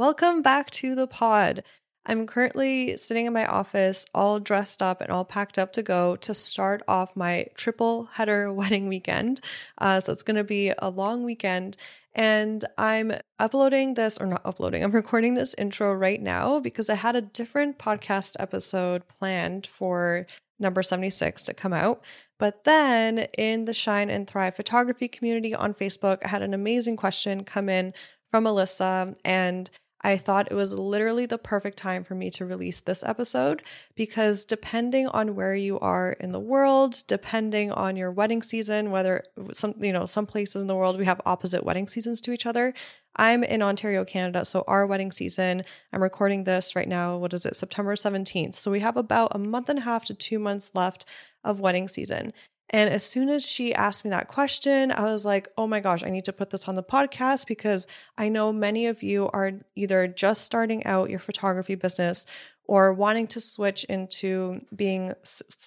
Welcome back to the pod. I'm currently sitting in my office, all dressed up and all packed up to go to start off my triple header wedding weekend. Uh, so it's going to be a long weekend. And I'm uploading this, or not uploading, I'm recording this intro right now because I had a different podcast episode planned for number 76 to come out. But then in the Shine and Thrive photography community on Facebook, I had an amazing question come in from Alyssa, and I thought it was literally the perfect time for me to release this episode because depending on where you are in the world, depending on your wedding season, whether some you know some places in the world we have opposite wedding seasons to each other. I'm in Ontario, Canada, so our wedding season, I'm recording this right now, what is it? September 17th. So we have about a month and a half to 2 months left of wedding season. And as soon as she asked me that question, I was like, oh my gosh, I need to put this on the podcast because I know many of you are either just starting out your photography business or wanting to switch into being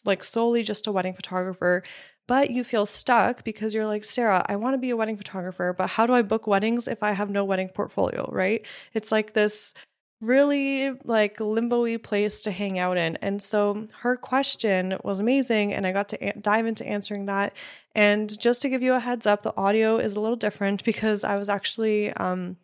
like solely just a wedding photographer. But you feel stuck because you're like, Sara, I want to be a wedding photographer, but how do I book weddings if I have no wedding portfolio, right? It's like this really like limbo place to hang out in. And so her question was amazing. And I got to a- dive into answering that. And just to give you a heads up, the audio is a little different because I was actually um,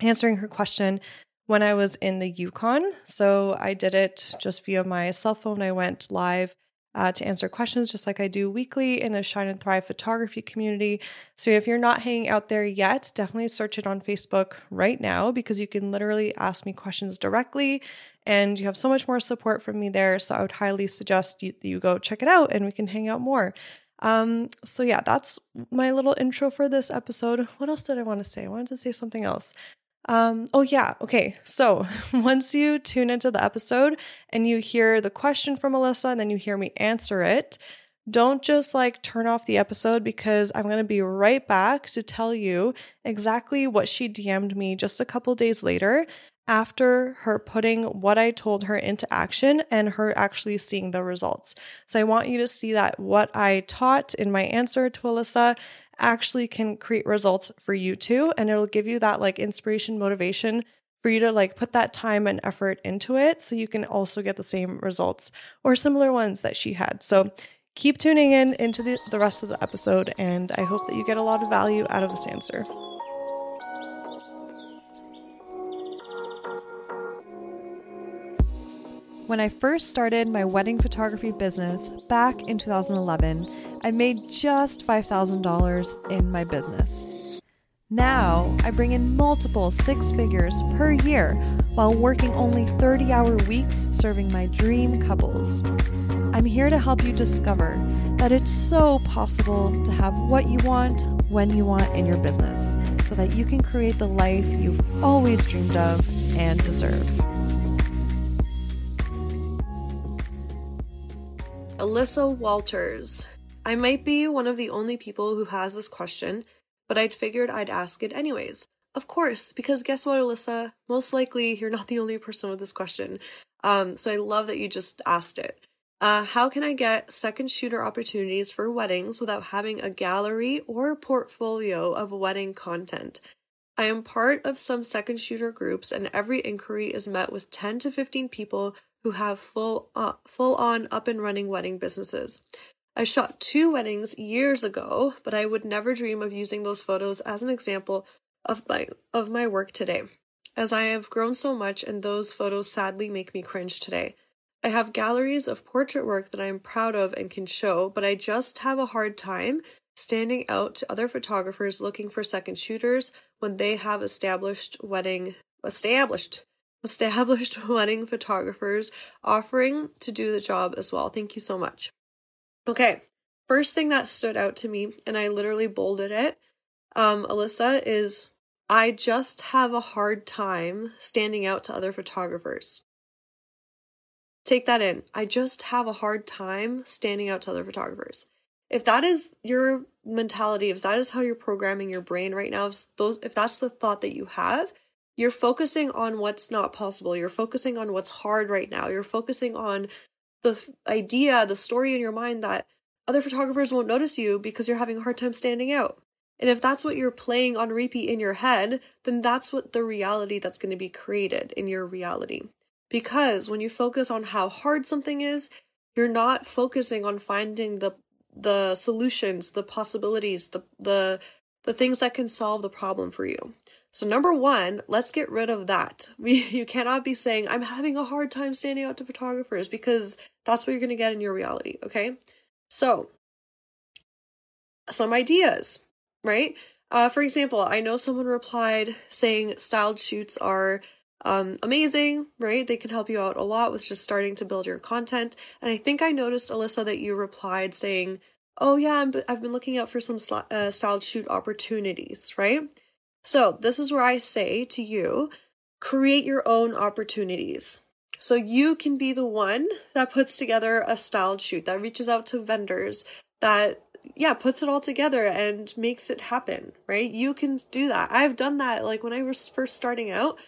answering her question when I was in the Yukon. So I did it just via my cell phone. I went live uh, to answer questions just like I do weekly in the Shine and Thrive photography community. So if you're not hanging out there yet, definitely search it on Facebook right now because you can literally ask me questions directly and you have so much more support from me there. So I would highly suggest you, you go check it out and we can hang out more. Um, so yeah, that's my little intro for this episode. What else did I want to say? I wanted to say something else. Um, oh, yeah. Okay. So once you tune into the episode and you hear the question from Alyssa and then you hear me answer it, don't just like turn off the episode because I'm going to be right back to tell you exactly what she DM'd me just a couple days later after her putting what I told her into action and her actually seeing the results. So I want you to see that what I taught in my answer to Alyssa actually can create results for you too. And it'll give you that like inspiration, motivation for you to like put that time and effort into it so you can also get the same results or similar ones that she had. So keep tuning in into the, the rest of the episode, and I hope that you get a lot of value out of this answer. When I first started my wedding photography business back in 2011, I made just $5,000 in my business. Now, I bring in multiple six figures per year while working only 30 hour weeks serving my dream couples. I'm here to help you discover that it's so possible to have what you want when you want in your business so that you can create the life you've always dreamed of and deserve. Alyssa Walters. I might be one of the only people who has this question, but I'd figured I'd ask it anyways. Of course, because guess what, Alyssa? Most likely you're not the only person with this question. Um, so I love that you just asked it. Uh, how can I get second shooter opportunities for weddings without having a gallery or portfolio of wedding content? I am part of some second shooter groups, and every inquiry is met with 10 to 15 people who have full uh, full on up and running wedding businesses. I shot two weddings years ago, but I would never dream of using those photos as an example of my of my work today. As I have grown so much and those photos sadly make me cringe today. I have galleries of portrait work that I am proud of and can show, but I just have a hard time standing out to other photographers looking for second shooters when they have established wedding established established wedding photographers offering to do the job as well. Thank you so much. Okay, first thing that stood out to me, and I literally bolded it, um, Alyssa, is I just have a hard time standing out to other photographers. Take that in. I just have a hard time standing out to other photographers. If that is your mentality, if that is how you're programming your brain right now, if those if that's the thought that you have, you're focusing on what's not possible. You're focusing on what's hard right now. You're focusing on the idea, the story in your mind that other photographers won't notice you because you're having a hard time standing out. And if that's what you're playing on repeat in your head, then that's what the reality that's going to be created in your reality. Because when you focus on how hard something is, you're not focusing on finding the the solutions, the possibilities, the the the things that can solve the problem for you. So number 1, let's get rid of that. We, you cannot be saying I'm having a hard time standing out to photographers because that's what you're going to get in your reality, okay? So, some ideas, right? Uh, for example, I know someone replied saying styled shoots are um, amazing, right? They can help you out a lot with just starting to build your content. And I think I noticed, Alyssa, that you replied saying, Oh, yeah, i have been looking out for some uh, styled shoot opportunities, right? So, this is where I say to you create your own opportunities. So, you can be the one that puts together a styled shoot, that reaches out to vendors, that yeah, puts it all together and makes it happen, right? You can do that. I've done that like when I was first starting out.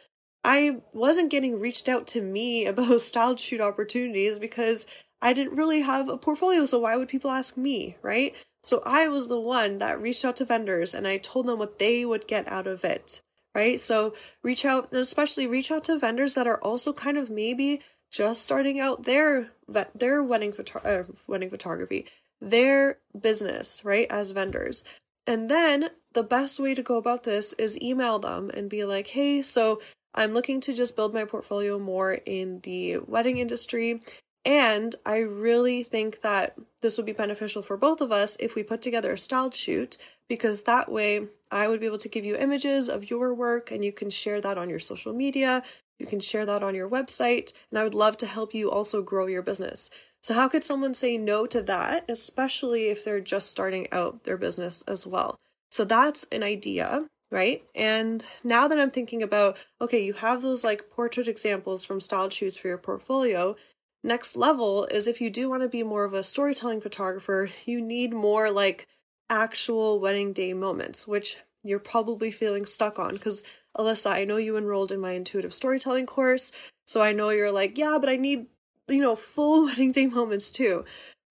I wasn't getting reached out to me about styled shoot opportunities because I didn't really have a portfolio, so why would people ask me, right? So I was the one that reached out to vendors and I told them what they would get out of it, right? So reach out, especially reach out to vendors that are also kind of maybe just starting out their their wedding photo- uh, wedding photography, their business, right, as vendors. And then the best way to go about this is email them and be like, "Hey, so I'm looking to just build my portfolio more in the wedding industry. And I really think that this would be beneficial for both of us if we put together a styled shoot, because that way I would be able to give you images of your work and you can share that on your social media. You can share that on your website. And I would love to help you also grow your business. So, how could someone say no to that, especially if they're just starting out their business as well? So, that's an idea right? And now that I'm thinking about, okay, you have those like portrait examples from styled shoots for your portfolio. Next level is if you do want to be more of a storytelling photographer, you need more like actual wedding day moments, which you're probably feeling stuck on. Because, Alyssa, I know you enrolled in my intuitive storytelling course. So I know you're like, yeah, but I need, you know, full wedding day moments too.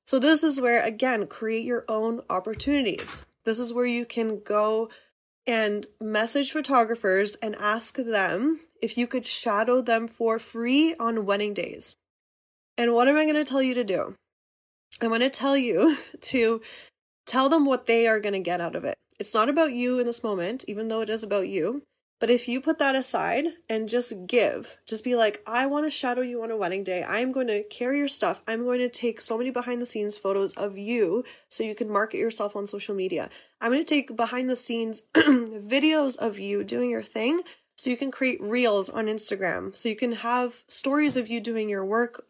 So this is where, again, create your own opportunities. This is where you can go and message photographers and ask them if you could shadow them for free on wedding days. And what am I going to tell you to do? I'm going to tell you to tell them what they are going to get out of it. It's not about you in this moment, even though it is about you. But if you put that aside and just give, just be like, I want to shadow you on a wedding day. I'm going to carry your stuff. I'm going to take so many behind the scenes photos of you so you can market yourself on social media. I'm going to take behind the scenes videos of you doing your thing so you can create reels on Instagram. So you can have stories of you doing your work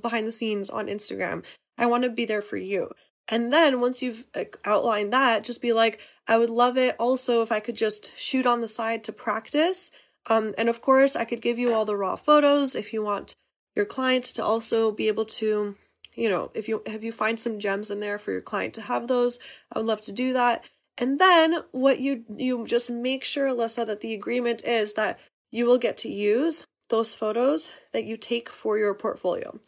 behind the scenes on Instagram. I want to be there for you. And then once you've outlined that, just be like, I would love it also if I could just shoot on the side to practice. Um, and of course, I could give you all the raw photos if you want your client to also be able to, you know, if you if you find some gems in there for your client to have those, I would love to do that. And then what you you just make sure, Alyssa, that the agreement is that you will get to use those photos that you take for your portfolio.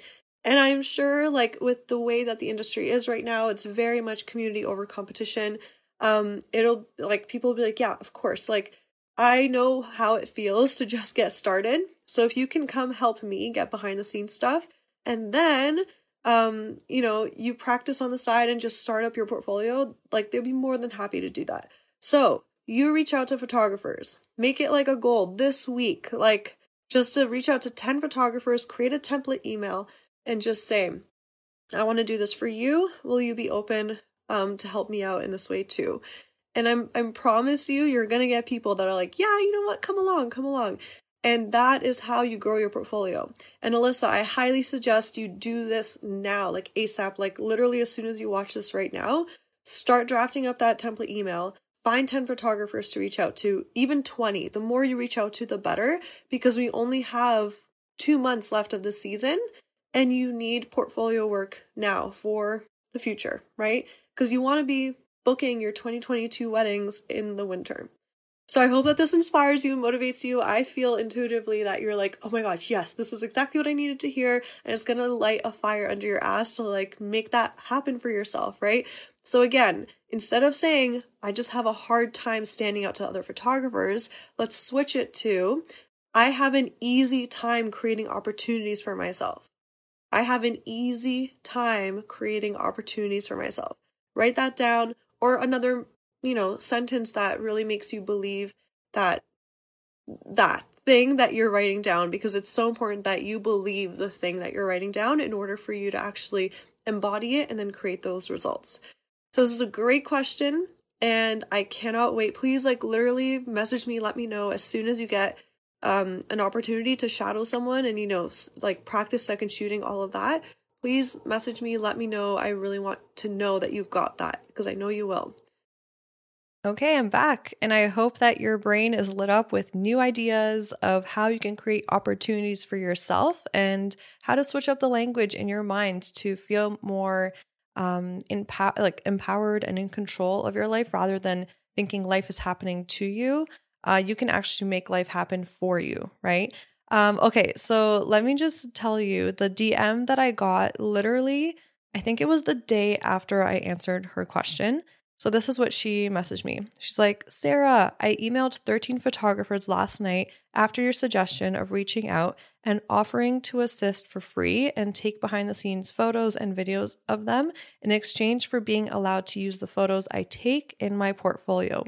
And I'm sure, like, with the way that the industry is right now, it's very much community over competition. Um, it'll, like, people will be like, yeah, of course. Like, I know how it feels to just get started. So if you can come help me get behind the scenes stuff, and then, um, you know, you practice on the side and just start up your portfolio, like, they'll be more than happy to do that. So you reach out to photographers, make it like a goal this week, like, just to reach out to 10 photographers, create a template email and just say, I want to do this for you. Will you be open um, to help me out in this way too? And I'm I promise you, you're gonna get people that are like, yeah, you know what, come along, come along. And that is how you grow your portfolio. And Alyssa, I highly suggest you do this now, like ASAP, like literally as soon as you watch this right now. Start drafting up that template email. Find 10 photographers to reach out to, even 20. The more you reach out to, the better, because we only have two months left of the season and you need portfolio work now for the future, right? Because you want to be booking your 2022 weddings in the winter. So I hope that this inspires you motivates you. I feel intuitively that you're like, oh my gosh, yes, this is exactly what I needed to hear. And it's gonna light a fire under your ass to like make that happen for yourself, right? So again, instead of saying, I just have a hard time standing out to other photographers, let's switch it to, I have an easy time creating opportunities for myself. I have an easy time creating opportunities for myself. Write that down or another, you know, sentence that really makes you believe that that thing that you're writing down because it's so important that you believe the thing that you're writing down in order for you to actually embody it and then create those results. So this is a great question and I cannot wait. Please like literally message me, let me know as soon as you get um an opportunity to shadow someone and you know like practice second shooting all of that. Please message me, let me know. I really want to know that you've got that because I know you will. Okay, I'm back, and I hope that your brain is lit up with new ideas of how you can create opportunities for yourself and how to switch up the language in your mind to feel more um, empower, like empowered and in control of your life rather than thinking life is happening to you. Uh, you can actually make life happen for you, right? Um, okay, so let me just tell you the DM that I got literally, I think it was the day after I answered her question. So this is what she messaged me. She's like, Sara, I emailed 13 photographers last night after your suggestion of reaching out and offering to assist for free and take behind the scenes photos and videos of them in exchange for being allowed to use the photos I take in my portfolio.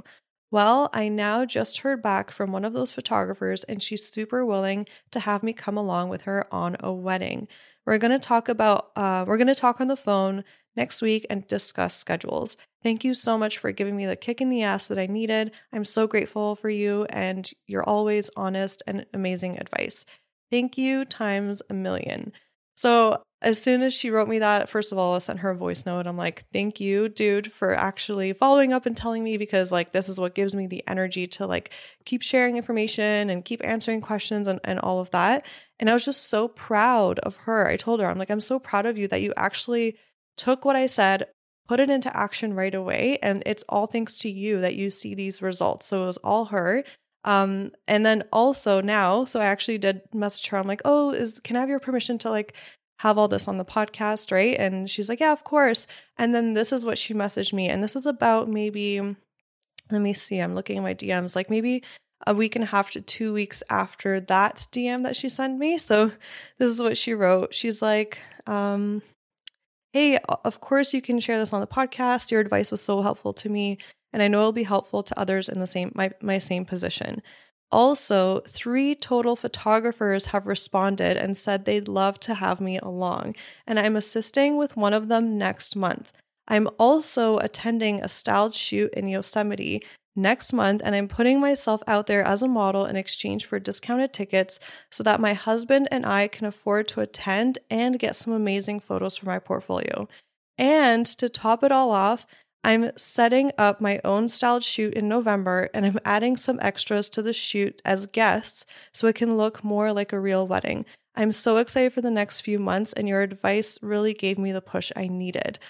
Well, I now just heard back from one of those photographers, and she's super willing to have me come along with her on a wedding. We're to talk about, uh, we're to talk on the phone next week and discuss schedules. Thank you so much for giving me the kick in the ass that I needed. I'm so grateful for you, and you're always honest and amazing advice. Thank you times a million. So, as soon as she wrote me that, first of all, I sent her a voice note. I'm like, thank you, dude, for actually following up and telling me because, like, this is what gives me the energy to, like, keep sharing information and keep answering questions and, and all of that. And I was just so proud of her. I told her, I'm like, I'm so proud of you that you actually took what I said, put it into action right away. And it's all thanks to you that you see these results. So it was all her. Um, and then also now, so I actually did message her. I'm like, oh, is can I have your permission to like have all this on the podcast, right? And she's like, yeah, of course. And then this is what she messaged me. And this is about maybe, let me see, I'm looking at my DMs, like maybe a week and a half to two weeks after that DM that she sent me. So this is what she wrote. She's like, um, hey, of course you can share this on the podcast. Your advice was so helpful to me, and I know it'll be helpful to others in the same my, my same position. Also, three total photographers have responded and said they'd love to have me along, and I'm assisting with one of them next month. I'm also attending a styled shoot in Yosemite next month, and I'm putting myself out there as a model in exchange for discounted tickets so that my husband and I can afford to attend and get some amazing photos for my portfolio. And to top it all off, I'm setting up my own styled shoot in November and I'm adding some extras to the shoot as guests so it can look more like a real wedding. I'm so excited for the next few months, and your advice really gave me the push I needed.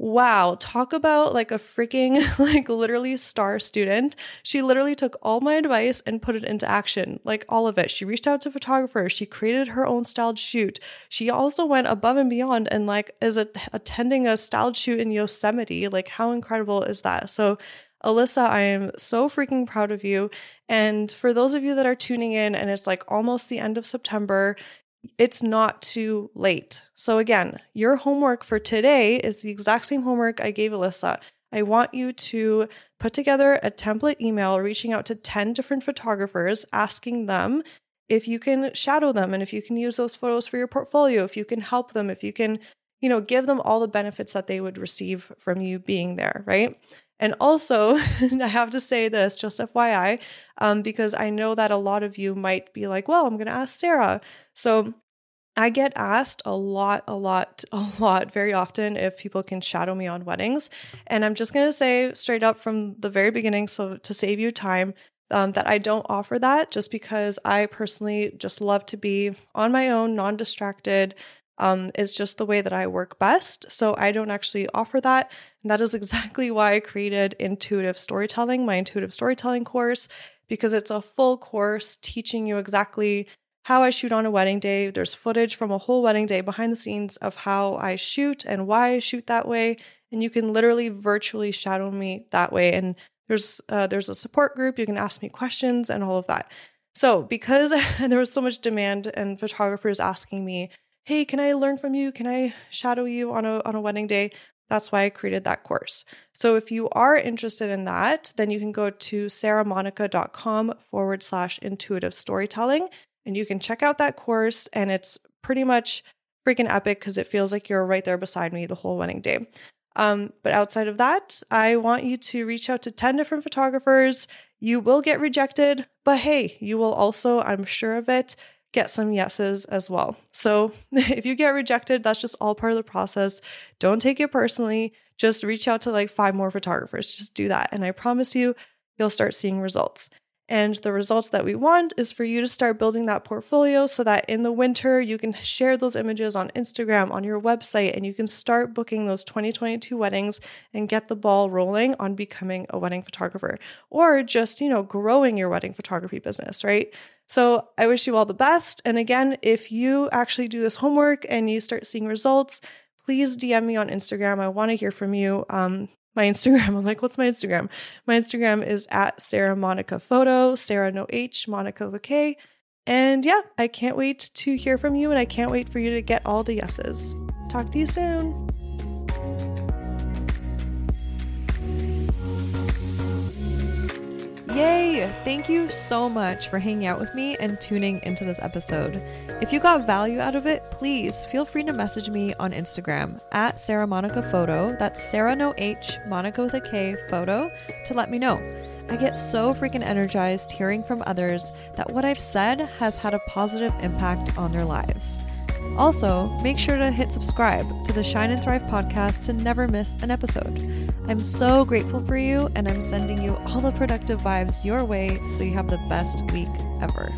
Wow, talk about like a freaking, like literally star student. She literally took all my advice and put it into action, like all of it. She reached out to photographers, she created her own styled shoot. She also went above and beyond and like is a- attending a styled shoot in Yosemite. Like, how incredible is that? So, Alyssa, I am so freaking proud of you. And for those of you that are tuning in and it's like almost the end of September, it's not too late. So, again, your homework for today is the exact same homework I gave Alyssa. I want you to put together a template email reaching out to 10 different photographers, asking them if you can shadow them and if you can use those photos for your portfolio, if you can help them, if you can, you know, give them all the benefits that they would receive from you being there, right? And also, I have to say this just FYI, um, because I know that a lot of you might be like, well, I'm going to ask Sara. So I get asked a lot, a lot, a lot very often if people can shadow me on weddings. And I'm just going to say straight up from the very beginning, so to save you time, um, that I don't offer that just because I personally just love to be on my own, non distracted, um, is just the way that I work best. So I don't actually offer that. And that is exactly why I created Intuitive Storytelling, my Intuitive Storytelling course, because it's a full course teaching you exactly how I shoot on a wedding day. There's footage from a whole wedding day behind the scenes of how I shoot and why I shoot that way. and you can literally virtually shadow me that way. And there's uh, there's a support group. You can ask me questions and all of that. So because there was so much demand and photographers asking me, "Hey, can I learn from you? Can I shadow you on a on a wedding day?" That's why I created that course. So if you are interested in that, then you can go to saramonika.com forward slash intuitive storytelling and you can check out that course. And it's pretty much freaking epic because it feels like you're right there beside me the whole wedding day. Um, but outside of that, I want you to reach out to 10 different photographers. You will get rejected, but hey, you will also, I'm sure of it, get some yeses as well. So if you get rejected, that's just all part of the process. Don't take it personally. Just reach out to like five more photographers. Just do that. And I promise you, you'll start seeing results. And the results that we want is for you to start building that portfolio so that in the winter you can share those images on Instagram, on your website, and you can start booking those 2022 weddings and get the ball rolling on becoming a wedding photographer or just, you know, growing your wedding photography business, right? So I wish you all the best. And again, if you actually do this homework and you start seeing results, please DM me on Instagram. I want to hear from you. Um, my Instagram. I'm like, what's my Instagram? My Instagram is at Sara Monika Photo, Sara no H, Monika the K. And yeah, I can't wait to hear from you and I can't wait for you to get all the yeses. Talk to you soon. Yay! Thank you so much for hanging out with me and tuning into this episode. If you got value out of it, please feel free to message me on Instagram at Sara Monika Photo. That's Sara no H, Monika with a K photo to let me know. I get so freaking energized hearing from others that what I've said has had a positive impact on their lives. Also, make sure to hit subscribe to the Shine and Thrive podcast to never miss an episode. I'm so grateful for you, and I'm sending you all the productive vibes your way so you have the best week ever.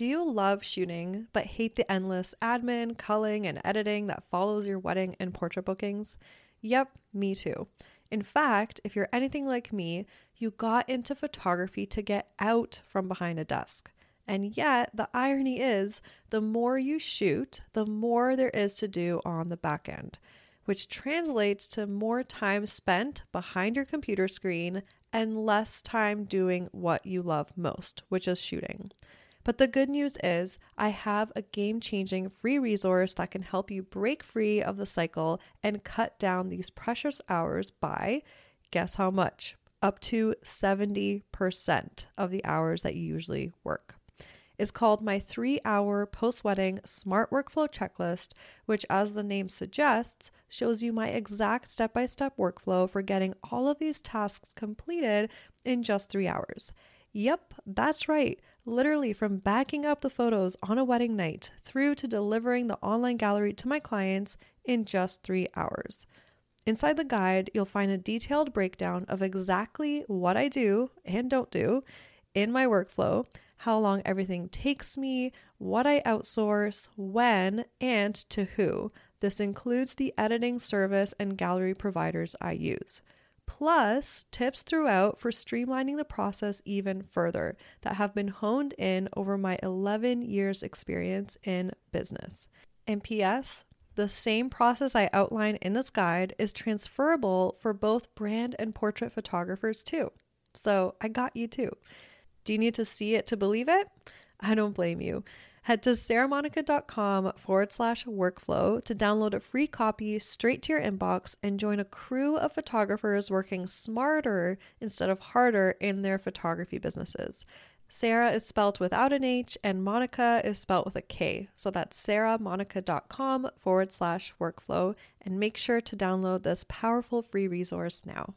Do you love shooting but hate the endless admin, culling, and editing that follows your wedding and portrait bookings? Yep, me too. In fact, if you're anything like me, you got into photography to get out from behind a desk. And yet, the irony is, the more you shoot, the more there is to do on the back end, which translates to more time spent behind your computer screen and less time doing what you love most, which is shooting. But the good news is, I have a game changing free resource that can help you break free of the cycle and cut down these precious hours by guess how much? Up to 70% of the hours that you usually work. Is called my three hour post wedding smart workflow checklist, which, as the name suggests, shows you my exact step by step workflow for getting all of these tasks completed in just three hours. Yep, that's right. Literally, from backing up the photos on a wedding night through to delivering the online gallery to my clients in just three hours. Inside the guide, you'll find a detailed breakdown of exactly what I do and don't do in my workflow, how long everything takes me, what I outsource, when, and to who. This includes the editing service and gallery providers I use plus tips throughout for streamlining the process even further that have been honed in over my 11 years experience in business. And PS, the same process I outline in this guide is transferable for both brand and portrait photographers too. So I got you too. Do you need to see it to believe it? I don't blame you. Head to saramonika.com forward slash workflow to download a free copy straight to your inbox and join a crew of photographers working smarter instead of harder in their photography businesses. Sara is spelled without an H and Monika is spelled with a K. So that's saramonika.com forward slash workflow. And make sure to download this powerful free resource now.